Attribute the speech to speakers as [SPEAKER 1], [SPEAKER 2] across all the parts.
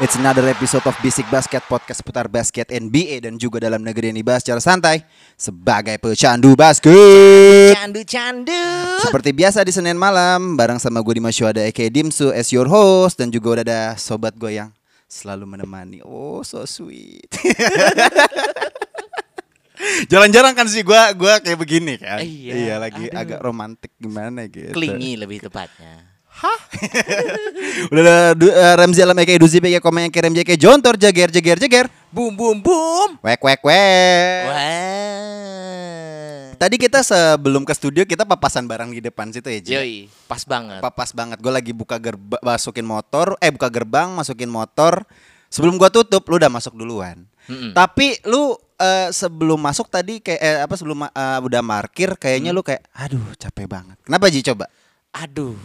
[SPEAKER 1] It's another episode of Basic Basket Podcast seputar basket NBA dan juga dalam negeri yang dibahas secara santai sebagai pecandu basket.
[SPEAKER 2] Candu-candu.
[SPEAKER 1] Seperti biasa di Senin malam bareng sama gue Dimas Syuhada aka Dimsu as your host dan juga udah ada sobat gue yang selalu menemani. Oh, so sweet. Jarang-jarang kan sih gue gua kayak begini kan.
[SPEAKER 2] Iya,
[SPEAKER 1] lagi
[SPEAKER 2] aduh.
[SPEAKER 1] agak romantis gimana gitu.
[SPEAKER 2] Klingi lebih tepatnya.
[SPEAKER 1] Udah ada uh, Ramzi Alam aka Duzi aka Komeng aka Remzi aka Jontor Jager Jager Jager.
[SPEAKER 2] Boom boom boom.
[SPEAKER 1] Wek wek wek.
[SPEAKER 2] Wah.
[SPEAKER 1] Tadi kita sebelum ke studio kita papasan barang di depan situ ya Ji.
[SPEAKER 2] Yoi, pas banget.
[SPEAKER 1] Papas banget. Gue lagi buka gerbang, masukin motor, eh buka gerbang, masukin motor. Sebelum gua tutup, lu udah masuk duluan.
[SPEAKER 2] Mm-mm.
[SPEAKER 1] Tapi lu eh, sebelum masuk tadi kayak eh, apa sebelum eh, udah parkir, kayaknya lu kayak, aduh capek banget. Kenapa Ji coba?
[SPEAKER 2] Aduh.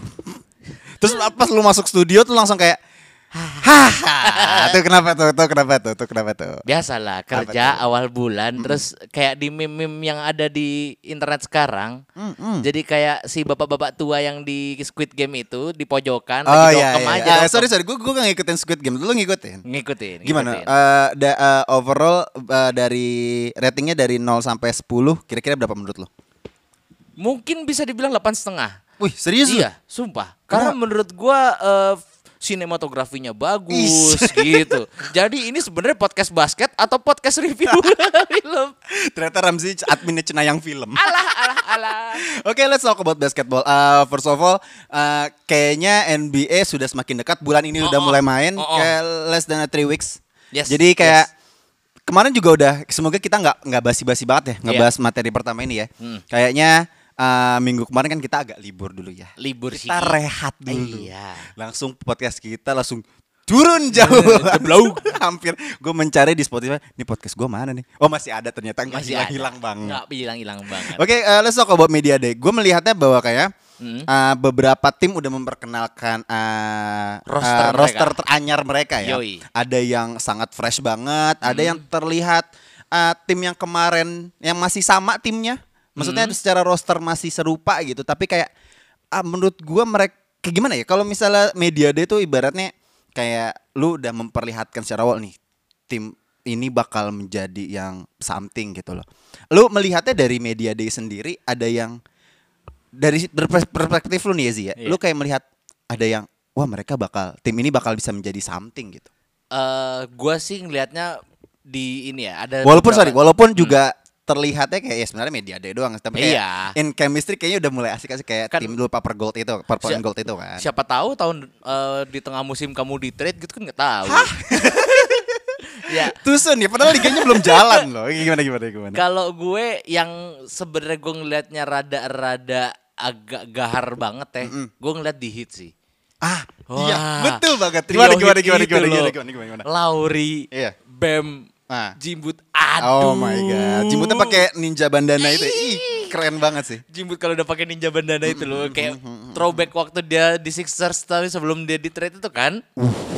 [SPEAKER 1] Terus pas lu masuk studio tuh langsung kayak, hahaha. tuh kenapa tuh? Tuh kenapa tuh? Tuh kenapa tuh?
[SPEAKER 2] Biasalah kerja awal bulan terus kayak di meme-meme yang ada di internet sekarang.
[SPEAKER 1] Mm-mm.
[SPEAKER 2] Jadi kayak si bapak-bapak tua yang di Squid Game itu di pojokan
[SPEAKER 1] Oh
[SPEAKER 2] lagi
[SPEAKER 1] iya,
[SPEAKER 2] dokem
[SPEAKER 1] iya.
[SPEAKER 2] aja.
[SPEAKER 1] Ah,
[SPEAKER 2] dokem.
[SPEAKER 1] sorry sorry, gue gue gak ngikutin Squid Game. Lu ngikutin?
[SPEAKER 2] Ngikutin.
[SPEAKER 1] Gimana?
[SPEAKER 2] ngikutin.
[SPEAKER 1] Eh, da- eh, overall eh, dari ratingnya dari 0 sampai 10 kira-kira berapa menurut lo?
[SPEAKER 2] Mungkin bisa dibilang delapan setengah.
[SPEAKER 1] Wih, serius?
[SPEAKER 2] Iya, sumpah. Karena menurut gua eh, sinematografinya bagus gitu. Jadi ini sebenarnya podcast basket atau podcast review film.
[SPEAKER 1] Ternyata Ramzi adminnya Cenayang Film.
[SPEAKER 2] Alah, alah, alah.
[SPEAKER 1] Oke, let's talk about basketball. Uh, first of all, uh, kayaknya NBA sudah semakin dekat. Bulan ini
[SPEAKER 2] Oh,
[SPEAKER 1] udah
[SPEAKER 2] oh.
[SPEAKER 1] mulai main,
[SPEAKER 2] Oh, oh.
[SPEAKER 1] kayak less than three weeks.
[SPEAKER 2] Yes,
[SPEAKER 1] Jadi kayak
[SPEAKER 2] yes.
[SPEAKER 1] kemarin juga udah. Semoga kita nggak nggak basi-basi banget ya ngebahas materi pertama ini ya.
[SPEAKER 2] Hmm.
[SPEAKER 1] Kayaknya uh, minggu kemarin kan kita agak libur dulu ya.
[SPEAKER 2] Libur
[SPEAKER 1] Kita
[SPEAKER 2] sih.
[SPEAKER 1] rehat dulu.
[SPEAKER 2] Iya.
[SPEAKER 1] Langsung podcast kita langsung turun jauh.
[SPEAKER 2] jeblok.
[SPEAKER 1] Hampir gue mencari di Spotify. Ini podcast gue mana nih? Oh masih ada ternyata nggak
[SPEAKER 2] Masih
[SPEAKER 1] hilang hilang banget.
[SPEAKER 2] Nggak hilang-hilang banget.
[SPEAKER 1] Oke, eh, let's talk about media day. Gue melihatnya bahwa kayak
[SPEAKER 2] Hmm.
[SPEAKER 1] eh, beberapa tim udah memperkenalkan eh,
[SPEAKER 2] Roster
[SPEAKER 1] eh,
[SPEAKER 2] mereka.
[SPEAKER 1] roster teranyar mereka ya.
[SPEAKER 2] Yoi.
[SPEAKER 1] Ada yang sangat fresh banget, ada
[SPEAKER 2] Hmm.
[SPEAKER 1] yang terlihat eh, tim yang kemarin yang masih sama timnya. Maksudnya
[SPEAKER 2] Hmm.
[SPEAKER 1] secara roster masih serupa gitu, tapi kayak ah, menurut gue mereka kayak gimana ya? Kalau misalnya media day itu ibaratnya kayak lu udah memperlihatkan secara awal nih tim ini bakal menjadi yang something gitu loh. Lu melihatnya dari media day sendiri ada yang dari perspektif lu nih ya Zi ya.
[SPEAKER 2] Iya.
[SPEAKER 1] Lu kayak melihat ada yang wah mereka bakal tim ini bakal bisa menjadi something gitu.
[SPEAKER 2] Eh, gua sih ngelihatnya di ini ya ada
[SPEAKER 1] Walaupun
[SPEAKER 2] beberapa-
[SPEAKER 1] sorry, walaupun juga terlihatnya kayak ya sebenarnya media day doang tapi kayak
[SPEAKER 2] Iya.
[SPEAKER 1] in chemistry kayaknya udah mulai asik-asik kayak
[SPEAKER 2] Kan-
[SPEAKER 1] tim dulu Paper Gold itu, Purple and
[SPEAKER 2] Si-
[SPEAKER 1] Gold itu kan.
[SPEAKER 2] Siapa tahu tahun eh, di tengah musim kamu di trade gitu kan nggak tahu. ya,
[SPEAKER 1] soon ya, padahal liganya belum jalan loh. Gimana gimana gimana.
[SPEAKER 2] kalau gue yang sebenarnya gue ngelihatnya rada-rada agak gahar banget ya. Gue ngeliat di hit sih.
[SPEAKER 1] Ah,
[SPEAKER 2] Wah,
[SPEAKER 1] iya, betul banget. Gimana gimana gimana gimana
[SPEAKER 2] loh.
[SPEAKER 1] gimana gimana gimana. gimana.
[SPEAKER 2] Lauri,
[SPEAKER 1] Iya.
[SPEAKER 2] Bam,
[SPEAKER 1] Ah.
[SPEAKER 2] Jimbut. Aduh.
[SPEAKER 1] Oh my god. Jimbutnya pakai ninja bandana itu. Ih, keren banget sih.
[SPEAKER 2] Jimbut kalau udah pakai ninja bandana itu loh kayak
[SPEAKER 1] Hmm,
[SPEAKER 2] throwback waktu dia di Sixers tapi sebelum dia di trade itu kan.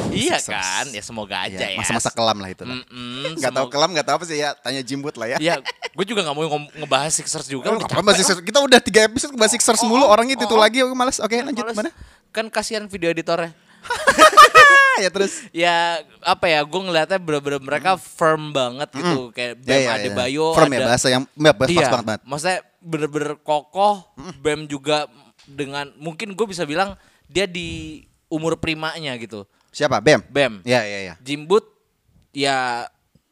[SPEAKER 2] iya
[SPEAKER 1] Sixers.
[SPEAKER 2] kan? Ya semoga aja
[SPEAKER 1] Iya,
[SPEAKER 2] ya.
[SPEAKER 1] Masa-masa kelam lah itu lah.
[SPEAKER 2] Mm-mm,
[SPEAKER 1] Gak tahu
[SPEAKER 2] semoga-
[SPEAKER 1] kelam, gak tahu apa sih ya. Tanya Jimbut lah ya.
[SPEAKER 2] Ya, gue juga gak mau ngebahas Sixers juga.
[SPEAKER 1] Oh,
[SPEAKER 2] udah
[SPEAKER 1] apa Sixers? Kita udah tiga episode ngebahas Sixers mulu. Orangnya itu
[SPEAKER 2] oh.
[SPEAKER 1] lagi. Aku males. Oke, lanjut
[SPEAKER 2] Males.
[SPEAKER 1] mana?
[SPEAKER 2] Kan kasihan video editornya.
[SPEAKER 1] Ya terus.
[SPEAKER 2] Ya apa ya, gue ngeliatnya bener-bener mereka firm banget gitu. Kayak Bam
[SPEAKER 1] Ya, ya, ya.
[SPEAKER 2] Adebayo.
[SPEAKER 1] Firm ya
[SPEAKER 2] ada-
[SPEAKER 1] bahasa yang ya, bahasa
[SPEAKER 2] Iya,
[SPEAKER 1] banget banget.
[SPEAKER 2] maksudnya bener-bener kokoh. Bam juga dengan mungkin gue bisa bilang dia di umur primanya gitu.
[SPEAKER 1] Siapa? Bam.
[SPEAKER 2] Bam.
[SPEAKER 1] Ya, ya, ya.
[SPEAKER 2] Jimbut ya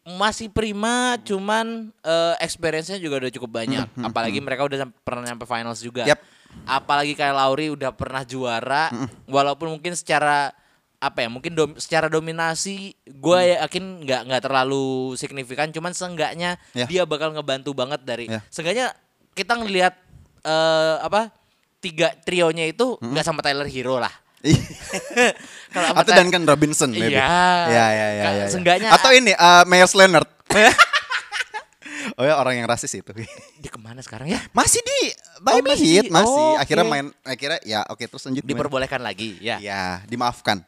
[SPEAKER 2] masih prima, cuman eh, experience-nya juga udah cukup banyak. Apalagi mereka udah samp- pernah nyampe finals juga.
[SPEAKER 1] Yap.
[SPEAKER 2] Apalagi kayak Lauri udah pernah juara, walaupun mungkin secara apa ya mungkin dom- secara dominasi gue yakin nggak nggak terlalu signifikan cuman seenggaknya
[SPEAKER 1] Ya.
[SPEAKER 2] dia bakal ngebantu banget dari
[SPEAKER 1] Ya.
[SPEAKER 2] seenggaknya kita ngelihat eh, apa tiga trionya itu nggak sama Tyler Hero lah Kalau
[SPEAKER 1] Atau
[SPEAKER 2] Ty-
[SPEAKER 1] Duncan Robinson maybe.
[SPEAKER 2] Iya.
[SPEAKER 1] Ya ya ya. Ya, ya.
[SPEAKER 2] seenggaknya-
[SPEAKER 1] Atau ini uh, Myers Leonard. oh ya orang yang rasis itu.
[SPEAKER 2] dia ke mana sekarang ya
[SPEAKER 1] masih di Miami
[SPEAKER 2] masih
[SPEAKER 1] Heat
[SPEAKER 2] di-
[SPEAKER 1] masih.
[SPEAKER 2] oh,
[SPEAKER 1] Akhirnya
[SPEAKER 2] oke.
[SPEAKER 1] main akhirnya ya oke terus lanjut
[SPEAKER 2] diperbolehkan lagi ya
[SPEAKER 1] Ya, dimaafkan.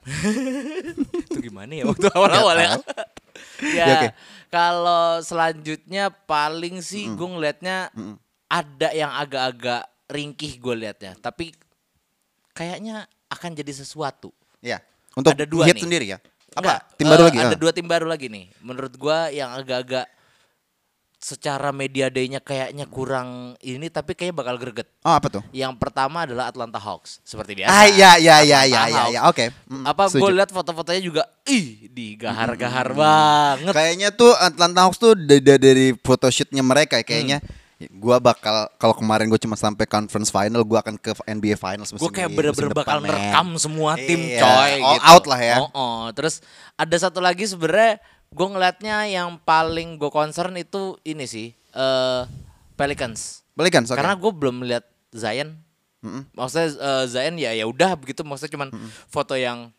[SPEAKER 2] itu gimana ya waktu awal-awal ya ya
[SPEAKER 1] Ya, oke.
[SPEAKER 2] kalau selanjutnya paling sih gue ngelihatnya ada yang agak-agak ringkih gue liatnya tapi kayaknya akan jadi sesuatu
[SPEAKER 1] Ya. Untuk
[SPEAKER 2] Ada dua
[SPEAKER 1] Heat
[SPEAKER 2] nih.
[SPEAKER 1] sendiri ya. Apa? Tim baru
[SPEAKER 2] eh,
[SPEAKER 1] lagi.
[SPEAKER 2] Ada
[SPEAKER 1] ah.
[SPEAKER 2] dua tim baru lagi nih. Menurut gua yang agak-agak secara media day-nya kayaknya kurang ini tapi kayaknya bakal greget.
[SPEAKER 1] Oh, apa tuh?
[SPEAKER 2] Yang pertama adalah Atlanta Hawks seperti biasa.
[SPEAKER 1] Ah ya ya ya ya
[SPEAKER 2] Atlanta
[SPEAKER 1] ya. Oke. Mm,
[SPEAKER 2] Apa gue lihat foto-fotonya juga ih digahar-gahar banget.
[SPEAKER 1] Kayaknya tuh Atlanta Hawks tuh dari, dari photoshootnya mereka ya, kayaknya
[SPEAKER 2] Hmm.
[SPEAKER 1] gua bakal kalau kemarin gue cuma sampai conference final, gua akan ke NBA Finals
[SPEAKER 2] Gue kayak bener-bener bakal
[SPEAKER 1] depan, man.
[SPEAKER 2] merekam semua tim
[SPEAKER 1] Iya,
[SPEAKER 2] coy
[SPEAKER 1] all
[SPEAKER 2] gitu.
[SPEAKER 1] out lah ya.
[SPEAKER 2] Oh, oh. Terus ada satu lagi sebenarnya gue ngelihatnya yang paling gue concern itu ini sih eh Pelicans.
[SPEAKER 1] Pelicans, oke.
[SPEAKER 2] Karena gue belum melihat Zion. Maksudnya eh, Zion ya ya udah begitu maksudnya cuman foto yang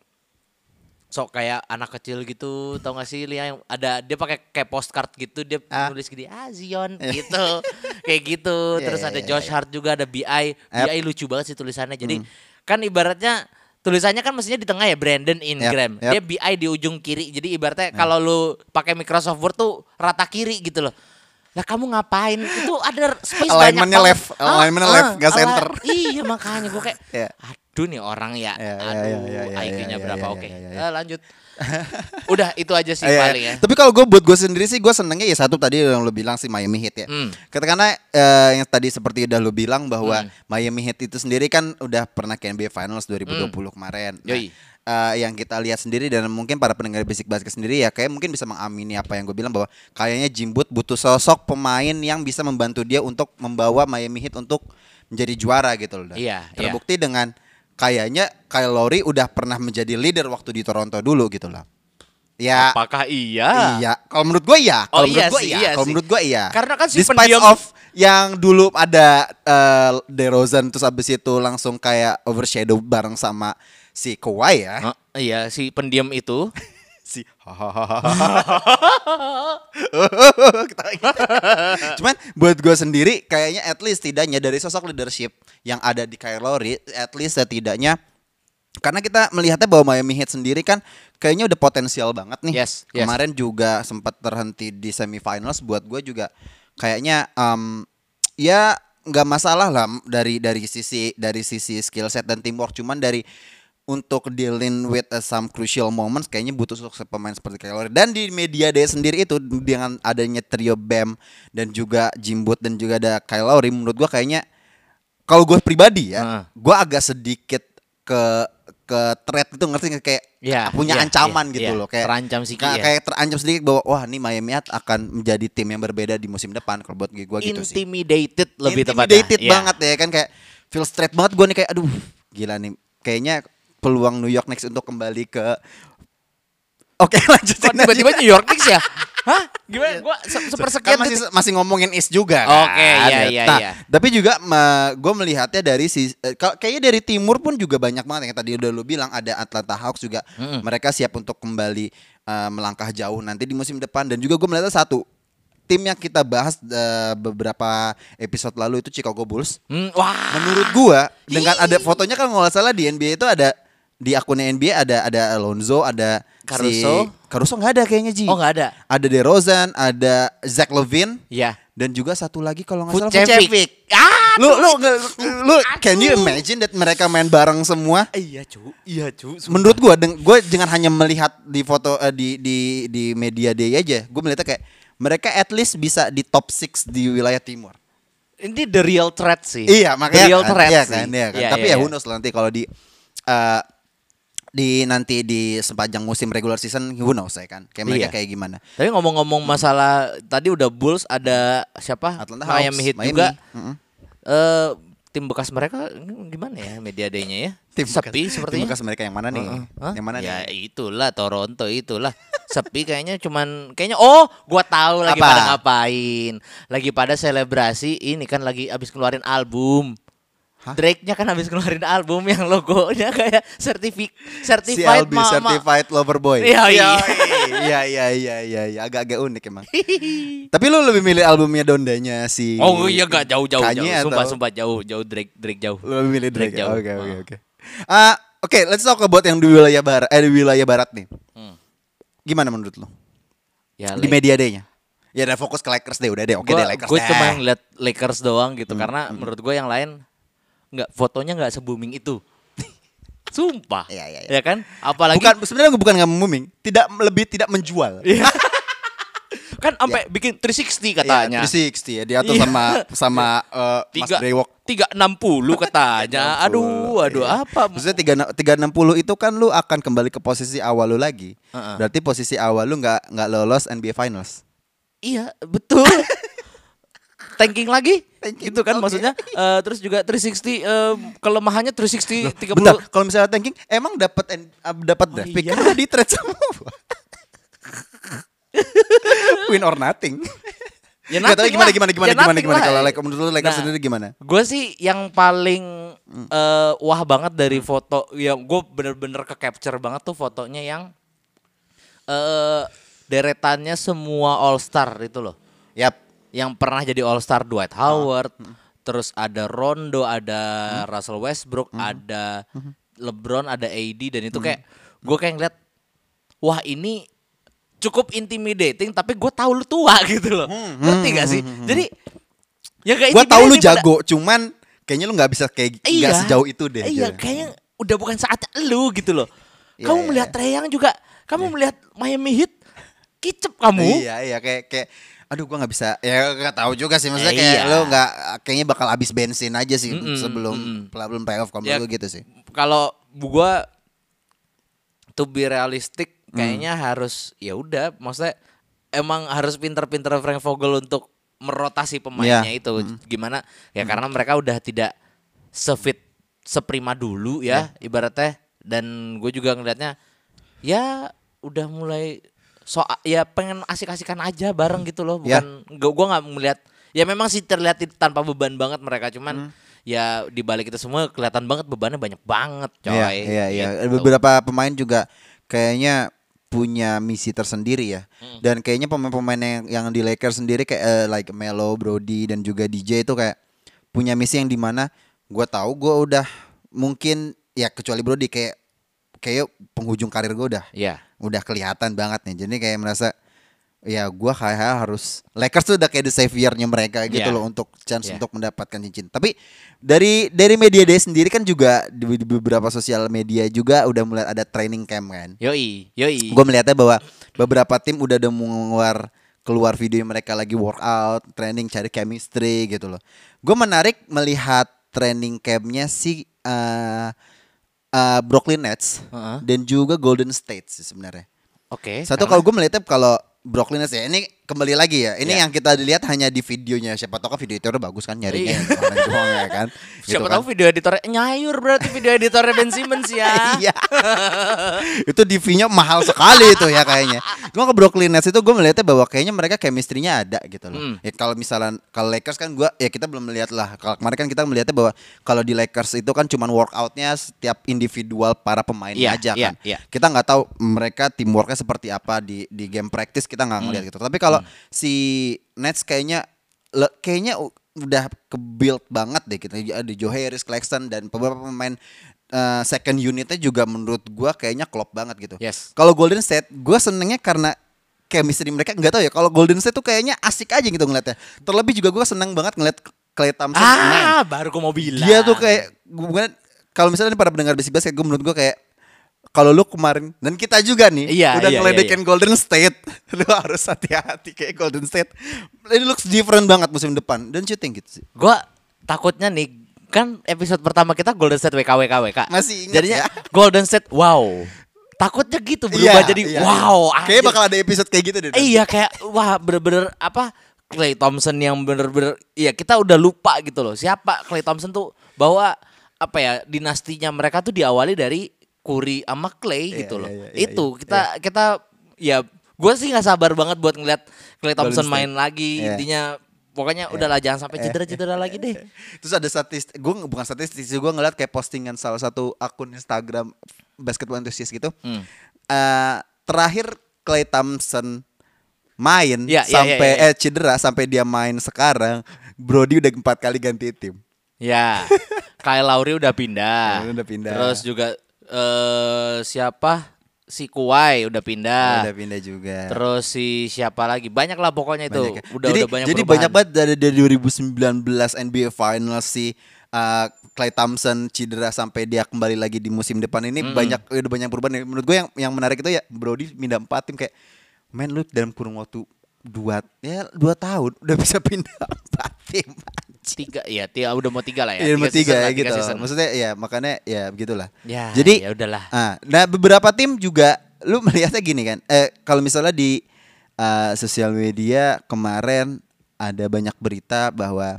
[SPEAKER 2] sok kayak anak kecil gitu tau gak sih Lia yang ada dia pakai kayak postcard gitu dia
[SPEAKER 1] Ah.
[SPEAKER 2] nulis gini ah Zion gitu kayak gitu
[SPEAKER 1] Iya,
[SPEAKER 2] terus
[SPEAKER 1] iya,
[SPEAKER 2] ada
[SPEAKER 1] iya,
[SPEAKER 2] Josh Hart juga ada BI
[SPEAKER 1] Yep.
[SPEAKER 2] BI lucu banget sih tulisannya jadi kan ibaratnya tulisannya kan mestinya di tengah ya Brandon Ingram.
[SPEAKER 1] yep.
[SPEAKER 2] dia BI di ujung kiri. Jadi ibaratnya kalau lu pakai Microsoft Word tuh rata kiri gitu loh lah kamu ngapain itu ada space banyak
[SPEAKER 1] Alignment-nya
[SPEAKER 2] banget.
[SPEAKER 1] left, alignment-nya left, nggak
[SPEAKER 2] ala-
[SPEAKER 1] center.
[SPEAKER 2] iya makanya gue kayak
[SPEAKER 1] Iya.
[SPEAKER 2] aduh nih orang ya
[SPEAKER 1] Iya, iya,
[SPEAKER 2] aduh
[SPEAKER 1] iya, iya, iya,
[SPEAKER 2] IQ-nya
[SPEAKER 1] iya,
[SPEAKER 2] berapa oke
[SPEAKER 1] iya.
[SPEAKER 2] Eh, lanjut udah itu aja sih paling ya
[SPEAKER 1] Tapi kalau gue buat gue sendiri sih gue senengnya ya satu tadi yang lo bilang sih Miami Heat ya.
[SPEAKER 2] Hmm.
[SPEAKER 1] Karena eh, yang tadi seperti udah lo bilang bahwa
[SPEAKER 2] Hmm.
[SPEAKER 1] Miami Heat itu sendiri kan udah pernah ke NBA Finals 2020 kemarin. Nah.
[SPEAKER 2] Yoi.
[SPEAKER 1] Eh, yang kita lihat sendiri dan mungkin para pendengar basic basket sendiri ya kayak mungkin bisa mengamini apa yang gue bilang bahwa kayaknya Jimbut butuh sosok pemain yang bisa membantu dia untuk membawa Miami Heat untuk menjadi juara gitu loh.
[SPEAKER 2] Iya,
[SPEAKER 1] Terbukti dengan kayaknya Kyle Lowry udah pernah menjadi leader waktu di Toronto dulu gitu loh. Ya,
[SPEAKER 2] apakah iya
[SPEAKER 1] Iya, kalau menurut gue iya.
[SPEAKER 2] Oh,
[SPEAKER 1] Kalau
[SPEAKER 2] iya
[SPEAKER 1] menurut gue
[SPEAKER 2] sih,
[SPEAKER 1] iya.
[SPEAKER 2] iya
[SPEAKER 1] Kalau menurut gue iya.
[SPEAKER 2] Karena kan si
[SPEAKER 1] Despite
[SPEAKER 2] pendiam-
[SPEAKER 1] of yang dulu ada eh, DeRozan terus abis itu langsung kayak overshadow bareng sama si Kawhi ya.
[SPEAKER 2] Oh, iya si pendiam itu
[SPEAKER 1] si. Cuman buat gue sendiri kayaknya at least tidaknya dari sosok leadership yang ada di Kyle Lowry at least setidaknya karena kita melihatnya bahwa Miami Heat sendiri kan kayaknya udah potensial banget nih.
[SPEAKER 2] Yes, yes.
[SPEAKER 1] Kemarin juga sempat terhenti di semifinals buat gue juga kayaknya em, ya nggak masalah lah dari dari sisi dari sisi skill set dan teamwork cuman dari untuk dealing with uh, some crucial moments kayaknya butuh sosok pemain seperti Kyle Lowry dan di media day sendiri itu dengan adanya trio Bam dan juga Jimbut dan juga ada Kyle Lowry menurut gua kayaknya kalau gue pribadi ya
[SPEAKER 2] Ah.
[SPEAKER 1] gua agak sedikit ke ke threat gitu ngerti nggak? kayak
[SPEAKER 2] Iya,
[SPEAKER 1] punya
[SPEAKER 2] iya,
[SPEAKER 1] ancaman
[SPEAKER 2] iya,
[SPEAKER 1] gitu
[SPEAKER 2] iya.
[SPEAKER 1] loh kayak
[SPEAKER 2] Terancam sedikit
[SPEAKER 1] kayak,
[SPEAKER 2] ya.
[SPEAKER 1] kayak terancam sedikit bahwa wah nih Miami Heat akan menjadi tim yang berbeda di musim depan kalau buat gue gitu sih
[SPEAKER 2] intimidated lebih tepatnya
[SPEAKER 1] intimidated
[SPEAKER 2] Iya.
[SPEAKER 1] banget ya kan kayak feel straight banget gue nih kayak aduh gila nih kayaknya peluang New York Knicks untuk kembali ke Oke lanjutin
[SPEAKER 2] Kok tiba-tiba New York Knicks ya? Hah? Gimana? Gua se
[SPEAKER 1] Kan
[SPEAKER 2] sepersekian
[SPEAKER 1] masih
[SPEAKER 2] detik-
[SPEAKER 1] masih ngomongin East juga kan.
[SPEAKER 2] Oke, iya, iya,
[SPEAKER 1] Nah,
[SPEAKER 2] iya.
[SPEAKER 1] Tapi juga gue melihatnya dari si eh, kayaknya dari timur pun juga banyak banget yang tadi udah lu bilang ada Atlanta Hawks juga mereka siap untuk kembali eh, melangkah jauh nanti di musim depan dan juga gue melihatnya satu tim yang kita bahas eh, beberapa episode lalu itu Chicago Bulls.
[SPEAKER 2] Hmm, wah.
[SPEAKER 1] Menurut gua dengan ada fotonya kan kalau nggak salah di NBA itu ada di akunnya NBA ada ada Alonzo, ada
[SPEAKER 2] Caruso.
[SPEAKER 1] si Caruso nggak ada kayaknya Ji.
[SPEAKER 2] Oh, nggak ada.
[SPEAKER 1] Ada DeRozan, ada Zach Levine
[SPEAKER 2] Iya.
[SPEAKER 1] dan juga satu lagi kalau nggak salah
[SPEAKER 2] Vucevic. Ah,
[SPEAKER 1] Lu lu lu can you imagine that mereka main bareng semua?
[SPEAKER 2] iya, cu. Iya, cu.
[SPEAKER 1] Menurut gua gua jangan hanya melihat di foto eh, di di di media day aja. Gua melihatnya kayak mereka at least bisa di top 6 di wilayah timur.
[SPEAKER 2] ini the real threat sih.
[SPEAKER 1] Iya, makanya
[SPEAKER 2] the real
[SPEAKER 1] kan,
[SPEAKER 2] threat
[SPEAKER 1] iya
[SPEAKER 2] sih.
[SPEAKER 1] kan, iya kan.
[SPEAKER 2] Iya,
[SPEAKER 1] Tapi
[SPEAKER 2] iya,
[SPEAKER 1] ya
[SPEAKER 2] iya.
[SPEAKER 1] who knows nanti kalau di eh, di nanti di sepanjang musim regular season who knows ya kan. Kayak mereka
[SPEAKER 2] Iya.
[SPEAKER 1] kayak gimana.
[SPEAKER 2] Tapi ngomong-ngomong masalah tadi udah Bulls ada siapa?
[SPEAKER 1] Atlanta
[SPEAKER 2] Miami
[SPEAKER 1] Hawks,
[SPEAKER 2] Heat
[SPEAKER 1] Miami.
[SPEAKER 2] juga.
[SPEAKER 1] Mm-mm.
[SPEAKER 2] Eh tim bekas mereka gimana ya media day-nya ya?
[SPEAKER 1] Tim
[SPEAKER 2] Sepi
[SPEAKER 1] bekas- Tim
[SPEAKER 2] sepertinya.
[SPEAKER 1] bekas mereka yang mana nih?
[SPEAKER 2] Hah?
[SPEAKER 1] Yang mana
[SPEAKER 2] ya
[SPEAKER 1] nih?
[SPEAKER 2] itulah Toronto itulah. Sepi kayaknya cuman kayaknya oh gua tahu lagi
[SPEAKER 1] Apa?
[SPEAKER 2] pada ngapain. Lagi pada selebrasi ini kan lagi abis keluarin album.
[SPEAKER 1] Hah?
[SPEAKER 2] Drake-nya kan habis keluarin album yang logonya kayak certific certified
[SPEAKER 1] CLB
[SPEAKER 2] ma- ma-
[SPEAKER 1] Certified Lover Boy.
[SPEAKER 2] Iya, iya.
[SPEAKER 1] Iya iya iya iya iya agak-agak unik emang. Tapi lu lebih milih albumnya Dondanya si
[SPEAKER 2] Oh iya gak jauh-jauh
[SPEAKER 1] Kanye
[SPEAKER 2] jauh. Sumpah
[SPEAKER 1] atau-
[SPEAKER 2] sumpah jauh jauh Drake Drake jauh.
[SPEAKER 1] Lu lebih milih Drake.
[SPEAKER 2] Jauh.
[SPEAKER 1] Oke oke
[SPEAKER 2] Ah.
[SPEAKER 1] oke. Ah, oke, let's talk about yang di wilayah barat eh di wilayah barat nih.
[SPEAKER 2] Hmm.
[SPEAKER 1] Gimana menurut lu?
[SPEAKER 2] Ya,
[SPEAKER 1] Di
[SPEAKER 2] Lake-
[SPEAKER 1] media day-nya. Ya udah fokus ke Lakers deh, udah deh. Oke
[SPEAKER 2] Gua-
[SPEAKER 1] deh Lakers
[SPEAKER 2] Gue cuma ngeliat Lakers doang gitu
[SPEAKER 1] Hmm,
[SPEAKER 2] karena menurut gue yang lain nggak fotonya nggak se booming itu. Sumpah.
[SPEAKER 1] Iya, iya, iya.
[SPEAKER 2] Ya kan? Apalagi
[SPEAKER 1] bukan sebenarnya bukan nggak booming, tidak lebih tidak menjual.
[SPEAKER 2] Iya. kan sampai bikin 360 katanya.
[SPEAKER 1] Iya, 360 ya diatur
[SPEAKER 2] Iya.
[SPEAKER 1] sama sama Mas
[SPEAKER 2] Tiga,
[SPEAKER 1] Brewok.
[SPEAKER 2] 360 katanya. aduh, aduh
[SPEAKER 1] Iya.
[SPEAKER 2] apa?
[SPEAKER 1] Maksudnya tiga tiga enam puluh itu kan lu akan kembali ke posisi awal lu lagi.
[SPEAKER 2] Heeh.
[SPEAKER 1] Berarti posisi awal lu nggak nggak lolos NBA Finals.
[SPEAKER 2] Iya, betul. Tanking lagi?
[SPEAKER 1] Tanking,
[SPEAKER 2] gitu kan
[SPEAKER 1] oke.
[SPEAKER 2] maksudnya. Eh, terus juga 360 eh, kelemahannya 360 30
[SPEAKER 1] Bentar, kalau misalnya tanking, emang dapat uh, dapat
[SPEAKER 2] Oh,
[SPEAKER 1] draft pick
[SPEAKER 2] iya.
[SPEAKER 1] di trade semua. Win or nothing.
[SPEAKER 2] Ya, nothing
[SPEAKER 1] gimana gimana gimana
[SPEAKER 2] Ya,
[SPEAKER 1] gimana gimana
[SPEAKER 2] lah.
[SPEAKER 1] kalau Lakers menurut lu Lakers
[SPEAKER 2] Nah,
[SPEAKER 1] sendiri gimana?
[SPEAKER 2] Gue sih yang paling eh, wah banget dari foto yang gue bener-bener ke capture banget tuh fotonya yang eh deretannya semua All Star itu loh.
[SPEAKER 1] Yap.
[SPEAKER 2] Yang pernah jadi All Star Dwight Howard, terus ada Rondo, ada Russell Westbrook, ada LeBron, ada AD dan itu kayak gue kayak ngeliat wah ini cukup intimidating tapi gue tahu lu tua gitu loh. Ngerti gak sih? Jadi ya kayak
[SPEAKER 1] Gua tahu lu
[SPEAKER 2] intimidating pada-
[SPEAKER 1] jago, cuman kayaknya lu nggak bisa kayak nggak sejauh itu deh.
[SPEAKER 2] Iya,
[SPEAKER 1] Jor.
[SPEAKER 2] kayaknya udah bukan saatnya lu gitu loh.
[SPEAKER 1] Iya,
[SPEAKER 2] kamu
[SPEAKER 1] iya,
[SPEAKER 2] melihat
[SPEAKER 1] iya.
[SPEAKER 2] Trae Young juga, kamu melihat Miami Heat, kicep kamu.
[SPEAKER 1] Iya iya kayak kayak aduh gua nggak bisa ya nggak tahu juga sih maksudnya
[SPEAKER 2] Eh,
[SPEAKER 1] kayak
[SPEAKER 2] iya.
[SPEAKER 1] lo nggak kayaknya bakal habis bensin aja sih
[SPEAKER 2] Mm-mm,
[SPEAKER 1] sebelum
[SPEAKER 2] mm-mm.
[SPEAKER 1] belum playoff kalau
[SPEAKER 2] Ya,
[SPEAKER 1] gitu sih.
[SPEAKER 2] Kalau gua to be realistic
[SPEAKER 1] Hmm.
[SPEAKER 2] kayaknya harus ya udah maksudnya emang harus pinter-pinter Frank Vogel untuk merotasi pemainnya
[SPEAKER 1] Iya.
[SPEAKER 2] itu gimana ya karena mereka udah tidak sefit seprima dulu ya
[SPEAKER 1] Iya.
[SPEAKER 2] ibaratnya dan gue juga ngelihatnya ya udah mulai so ya pengen asik-asikan aja bareng gitu loh
[SPEAKER 1] Iya.
[SPEAKER 2] bukan gua gua nggak melihat ya memang sih terlihat tanpa beban banget mereka cuman ya di balik itu semua kelihatan banget bebannya banyak banget coy
[SPEAKER 1] Iya iya iya.
[SPEAKER 2] Gitu.
[SPEAKER 1] Beberapa pemain juga kayaknya punya misi tersendiri ya.
[SPEAKER 2] Hmm.
[SPEAKER 1] Dan kayaknya pemain-pemain yang, yang di Lakers sendiri kayak eh, like Melo, Brody dan juga DJ itu kayak punya misi yang di mana gue tahu gue udah mungkin ya kecuali Brody kayak kayak penghujung karir gue udah
[SPEAKER 2] Iya.
[SPEAKER 1] udah kelihatan banget nih. Jadi kayak merasa ya gua kayak harus Lakers tuh udah kayak the saviornya mereka gitu
[SPEAKER 2] Iya.
[SPEAKER 1] loh untuk chance
[SPEAKER 2] Iya.
[SPEAKER 1] untuk mendapatkan cincin. Tapi dari dari media day sendiri kan juga di, di beberapa sosial media juga udah mulai ada training camp kan.
[SPEAKER 2] Yoi, yoi.
[SPEAKER 1] Gue melihatnya bahwa beberapa tim udah ada mengeluar keluar video mereka lagi workout, training, cari chemistry gitu loh. Gue menarik melihat training campnya si eh, eh, Brooklyn Nets
[SPEAKER 2] Heeh.
[SPEAKER 1] dan juga Golden State sih sebenarnya.
[SPEAKER 2] Oke.
[SPEAKER 1] Satu
[SPEAKER 2] karena-
[SPEAKER 1] kalau gue melihatnya kalau Brooklyn Nets ya ini kembali lagi ya. Ini
[SPEAKER 2] Ya.
[SPEAKER 1] yang kita dilihat hanya di videonya. Siapa tahu kan video udah bagus kan nyarinya
[SPEAKER 2] Iya.
[SPEAKER 1] yang doang ya kan. Gitu
[SPEAKER 2] Siapa
[SPEAKER 1] kan.
[SPEAKER 2] tahu video editornya nyayur berarti video editornya Ben Simmons ya.
[SPEAKER 1] Iya. itu DV-nya mahal sekali itu ya kayaknya. Cuma ke Brooklyn Nets itu gue melihatnya bahwa kayaknya mereka chemistry-nya ada gitu loh.
[SPEAKER 2] Hmm.
[SPEAKER 1] Ya kalau misalnya kalau Lakers kan gue ya kita belum melihat lah. Kalau kemarin kan kita melihatnya bahwa kalau di Lakers itu kan cuman workoutnya setiap individual para pemainnya
[SPEAKER 2] Iya,
[SPEAKER 1] aja
[SPEAKER 2] iya,
[SPEAKER 1] kan.
[SPEAKER 2] iya.
[SPEAKER 1] Kita nggak tahu mereka teamworknya seperti apa di di game practice kita nggak ngelihat gitu. Tapi kalau si Nets kayaknya le- kayaknya udah ke build banget deh gitu. Ada Joe Harris, Claxton dan beberapa pemain eh, second unitnya juga menurut gua kayaknya klop banget gitu.
[SPEAKER 2] Yes.
[SPEAKER 1] Kalau Golden State, gua senengnya karena chemistry mereka nggak tahu ya. Kalau Golden State tuh kayaknya asik aja gitu ngeliatnya. Terlebih juga gua seneng banget ngeliat Clay Thompson main.
[SPEAKER 2] Ah, baru gue mau bilang.
[SPEAKER 1] Dia tuh kayak gue kalau misalnya para pendengar basic basket gue menurut gue kayak kalau lu kemarin dan kita juga nih
[SPEAKER 2] Iya,
[SPEAKER 1] udah
[SPEAKER 2] iya,
[SPEAKER 1] ngeledekin Golden State, lu harus hati-hati kayak Golden State. Ini looks different banget musim depan. Dan shooting gitu sih.
[SPEAKER 2] Gua takutnya nih kan episode pertama kita Golden State WKWKWK.
[SPEAKER 1] Masih ingat
[SPEAKER 2] Jadinya
[SPEAKER 1] ya?
[SPEAKER 2] Golden State wow. Takutnya gitu berubah jadi
[SPEAKER 1] iya,
[SPEAKER 2] wow.
[SPEAKER 1] iya. Kayak
[SPEAKER 2] anjir.
[SPEAKER 1] bakal ada episode kayak gitu deh.
[SPEAKER 2] Iya kayak wah bener-bener apa Clay Thompson yang bener-bener ya kita udah lupa gitu loh siapa Clay Thompson tuh bahwa apa ya dinastinya mereka tuh diawali dari Curry sama Clay
[SPEAKER 1] Iya,
[SPEAKER 2] gitu loh
[SPEAKER 1] iya, iya,
[SPEAKER 2] itu
[SPEAKER 1] iya,
[SPEAKER 2] kita kita ya gue sih nggak sabar banget buat ngeliat Clay Thompson main lagi
[SPEAKER 1] Iya.
[SPEAKER 2] intinya pokoknya udahlah jangan sampai cedera-cedera lagi deh
[SPEAKER 1] Terus ada statistik, gue bukan statistik, sih gue ngeliat kayak postingan salah satu akun Instagram basketball enthusiast gitu.
[SPEAKER 2] Hmm.
[SPEAKER 1] Eh, terakhir Clay Thompson main
[SPEAKER 2] Iya, iya,
[SPEAKER 1] sampai
[SPEAKER 2] iya, iya.
[SPEAKER 1] eh cedera sampai dia main sekarang, Brody udah empat kali ganti tim.
[SPEAKER 2] Ya, Kyle Lowry udah pindah.
[SPEAKER 1] Ya, udah pindah.
[SPEAKER 2] Terus juga eh siapa? Si Kuwai udah pindah.
[SPEAKER 1] Udah pindah juga.
[SPEAKER 2] Terus si siapa lagi? Banyak lah pokoknya itu.
[SPEAKER 1] Banyak ya.
[SPEAKER 2] Udah
[SPEAKER 1] jadi,
[SPEAKER 2] udah banyak
[SPEAKER 1] Jadi
[SPEAKER 2] perubahan.
[SPEAKER 1] banyak banget dari, dari 2019 NBA Finals si uh, Clay Thompson cedera sampai dia kembali lagi di musim depan ini banyak udah banyak perubahan. Menurut gue yang yang menarik itu ya Brody pindah empat tim kayak main lu dalam kurun waktu dua ya dua tahun udah bisa pindah empat tim.
[SPEAKER 2] tiga ya tiga udah mau tiga lah ya
[SPEAKER 1] Iya, nomor tiga
[SPEAKER 2] season lah,
[SPEAKER 1] ya gitu.
[SPEAKER 2] season.
[SPEAKER 1] Maksudnya ya makanya ya begitulah.
[SPEAKER 2] Ya,
[SPEAKER 1] Jadi
[SPEAKER 2] ya udahlah.
[SPEAKER 1] Ah, nah beberapa tim juga lu melihatnya gini kan. Eh kalau misalnya di uh, sosial media kemarin ada banyak berita bahwa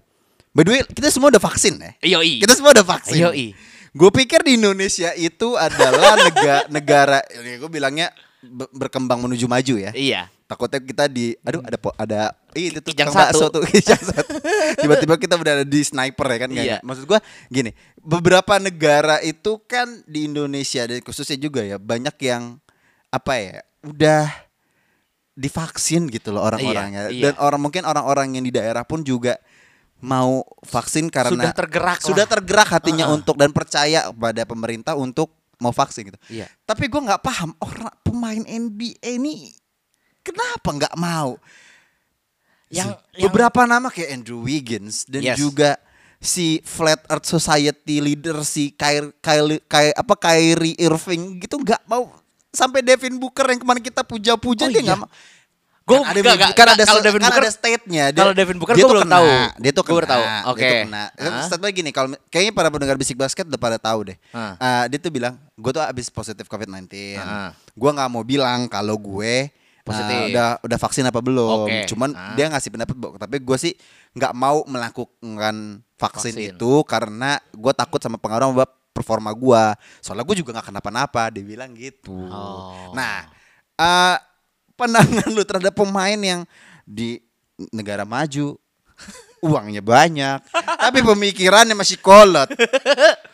[SPEAKER 1] by the way kita semua udah vaksin ya.
[SPEAKER 2] Yoi.
[SPEAKER 1] Kita semua udah vaksin.
[SPEAKER 2] Yoi.
[SPEAKER 1] Gue pikir di Indonesia itu adalah negara negara gue bilangnya be- berkembang menuju maju ya.
[SPEAKER 2] Iya.
[SPEAKER 1] Takutnya kita di aduh ada po- ada ih, itu tuh
[SPEAKER 2] Kijang satu.
[SPEAKER 1] tuh kijang satu. Tiba-tiba kita berada di sniper ya kan
[SPEAKER 2] Iya.
[SPEAKER 1] Maksud gua gini, beberapa negara itu kan di Indonesia dan khususnya juga ya banyak yang apa ya, udah divaksin gitu loh orang-orangnya.
[SPEAKER 2] Iya, iya.
[SPEAKER 1] Dan orang mungkin orang-orang yang di daerah pun juga mau vaksin karena
[SPEAKER 2] Sudah tergerak
[SPEAKER 1] sudah
[SPEAKER 2] lah.
[SPEAKER 1] tergerak hatinya
[SPEAKER 2] Heeh.
[SPEAKER 1] untuk dan percaya pada pemerintah untuk mau vaksin gitu.
[SPEAKER 2] Iya.
[SPEAKER 1] Tapi gue nggak paham orang pemain NBA ini kenapa nggak mau?
[SPEAKER 2] Yang-
[SPEAKER 1] Si- beberapa nama kayak Andrew Wiggins dan
[SPEAKER 2] Yes.
[SPEAKER 1] juga si Flat Earth Society leader si Kyrie, Kylie, Kyrie- apa Kyrie Irving gitu nggak mau sampai Devin Booker yang kemarin kita puja-puja
[SPEAKER 2] Oh
[SPEAKER 1] dia
[SPEAKER 2] iya.
[SPEAKER 1] nggak mau.
[SPEAKER 2] Gua
[SPEAKER 1] kan ada, kan ada,
[SPEAKER 2] kalau Devin
[SPEAKER 1] kan
[SPEAKER 2] Booker-
[SPEAKER 1] ada state-nya. Dia-
[SPEAKER 2] kalau Devin Booker
[SPEAKER 1] tuh
[SPEAKER 2] belum tahu.
[SPEAKER 1] Dia tuh kena.
[SPEAKER 2] tahu. Oke.
[SPEAKER 1] kena.
[SPEAKER 2] Hah?
[SPEAKER 1] Statement gini, kalau kayaknya para pendengar bisik basket udah pada tahu deh.
[SPEAKER 2] Hah.
[SPEAKER 1] Eh, dia tuh bilang, gue tuh abis positif COVID-19.
[SPEAKER 2] Ah.
[SPEAKER 1] Gue nggak mau bilang kalau gue
[SPEAKER 2] Positif.
[SPEAKER 1] eh, udah udah vaksin apa belum.
[SPEAKER 2] Oke.
[SPEAKER 1] Cuman
[SPEAKER 2] Ah.
[SPEAKER 1] dia ngasih pendapat, tapi gue sih nggak mau melakukan vaksin,
[SPEAKER 2] Vaksin.
[SPEAKER 1] itu karena gue takut sama pengaruh sama performa gue. Soalnya gue juga nggak kenapa-napa. Dia bilang gitu.
[SPEAKER 2] Oh.
[SPEAKER 1] Nah, eh pandangan lu terhadap pemain yang di negara maju uangnya banyak, tapi pemikirannya masih kolot.